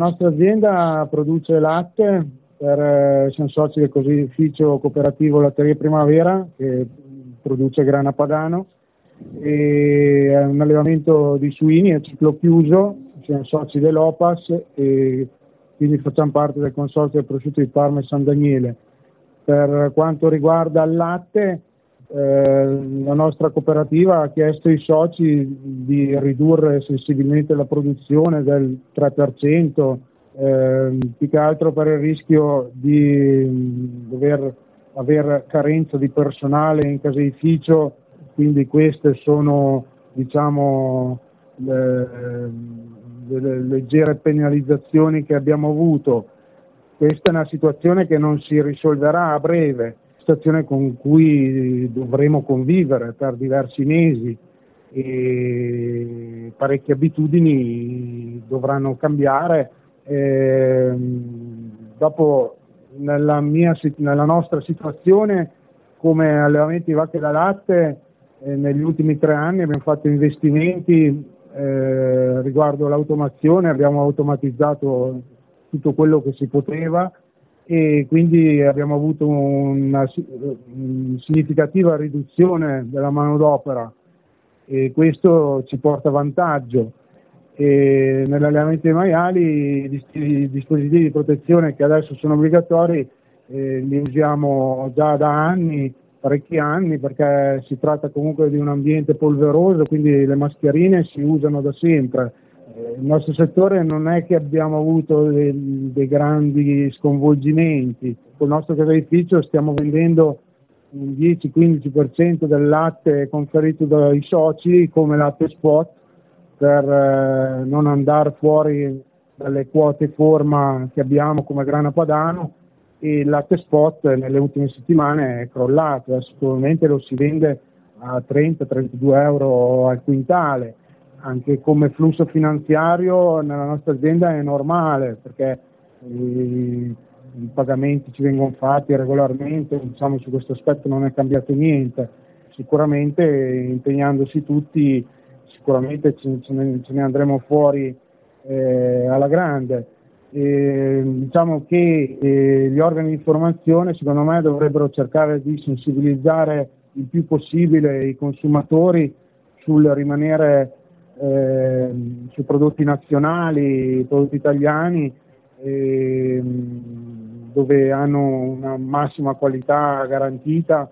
La nostra azienda produce latte per, eh, siamo soci del cosificio cooperativo Latteria Primavera che produce grana padano e è un allevamento di suini a ciclo chiuso, siamo soci dell'OPAS e quindi facciamo parte del consorzio del prosciutto di Parma e San Daniele. Per quanto riguarda il latte, eh, la nostra cooperativa ha chiesto ai soci di ridurre sensibilmente la produzione del 3%, eh, più che altro per il rischio di dover avere carenza di personale in caseificio, quindi queste sono diciamo, le, le leggere penalizzazioni che abbiamo avuto. Questa è una situazione che non si risolverà a breve situazione con cui dovremo convivere per diversi mesi e parecchie abitudini dovranno cambiare. E, dopo nella, mia, nella, nostra situazione come allevamenti di vacche da latte eh, negli ultimi tre anni abbiamo fatto investimenti eh, riguardo l'automazione, abbiamo automatizzato tutto quello che si poteva e quindi abbiamo avuto una significativa riduzione della manodopera e questo ci porta vantaggio. Nell'allenamento dei maiali i dispositivi di protezione che adesso sono obbligatori eh, li usiamo già da anni, parecchi anni, perché si tratta comunque di un ambiente polveroso, quindi le mascherine si usano da sempre il nostro settore non è che abbiamo avuto dei, dei grandi sconvolgimenti, con il nostro caseificio stiamo vendendo un 10-15% del latte conferito dai soci come latte spot per eh, non andare fuori dalle quote forma che abbiamo come grana padano e il latte spot nelle ultime settimane è crollato, attualmente lo si vende a 30-32 euro al quintale anche come flusso finanziario nella nostra azienda è normale perché i, i pagamenti ci vengono fatti regolarmente, diciamo su questo aspetto non è cambiato niente, sicuramente impegnandosi tutti sicuramente ce, ce, ne, ce ne, andremo fuori eh, alla grande. E, diciamo che eh, gli organi di informazione secondo me dovrebbero cercare di sensibilizzare il più possibile i consumatori sul rimanere eh, sui prodotti nazionali, prodotti italiani, eh, dove hanno una massima qualità garantita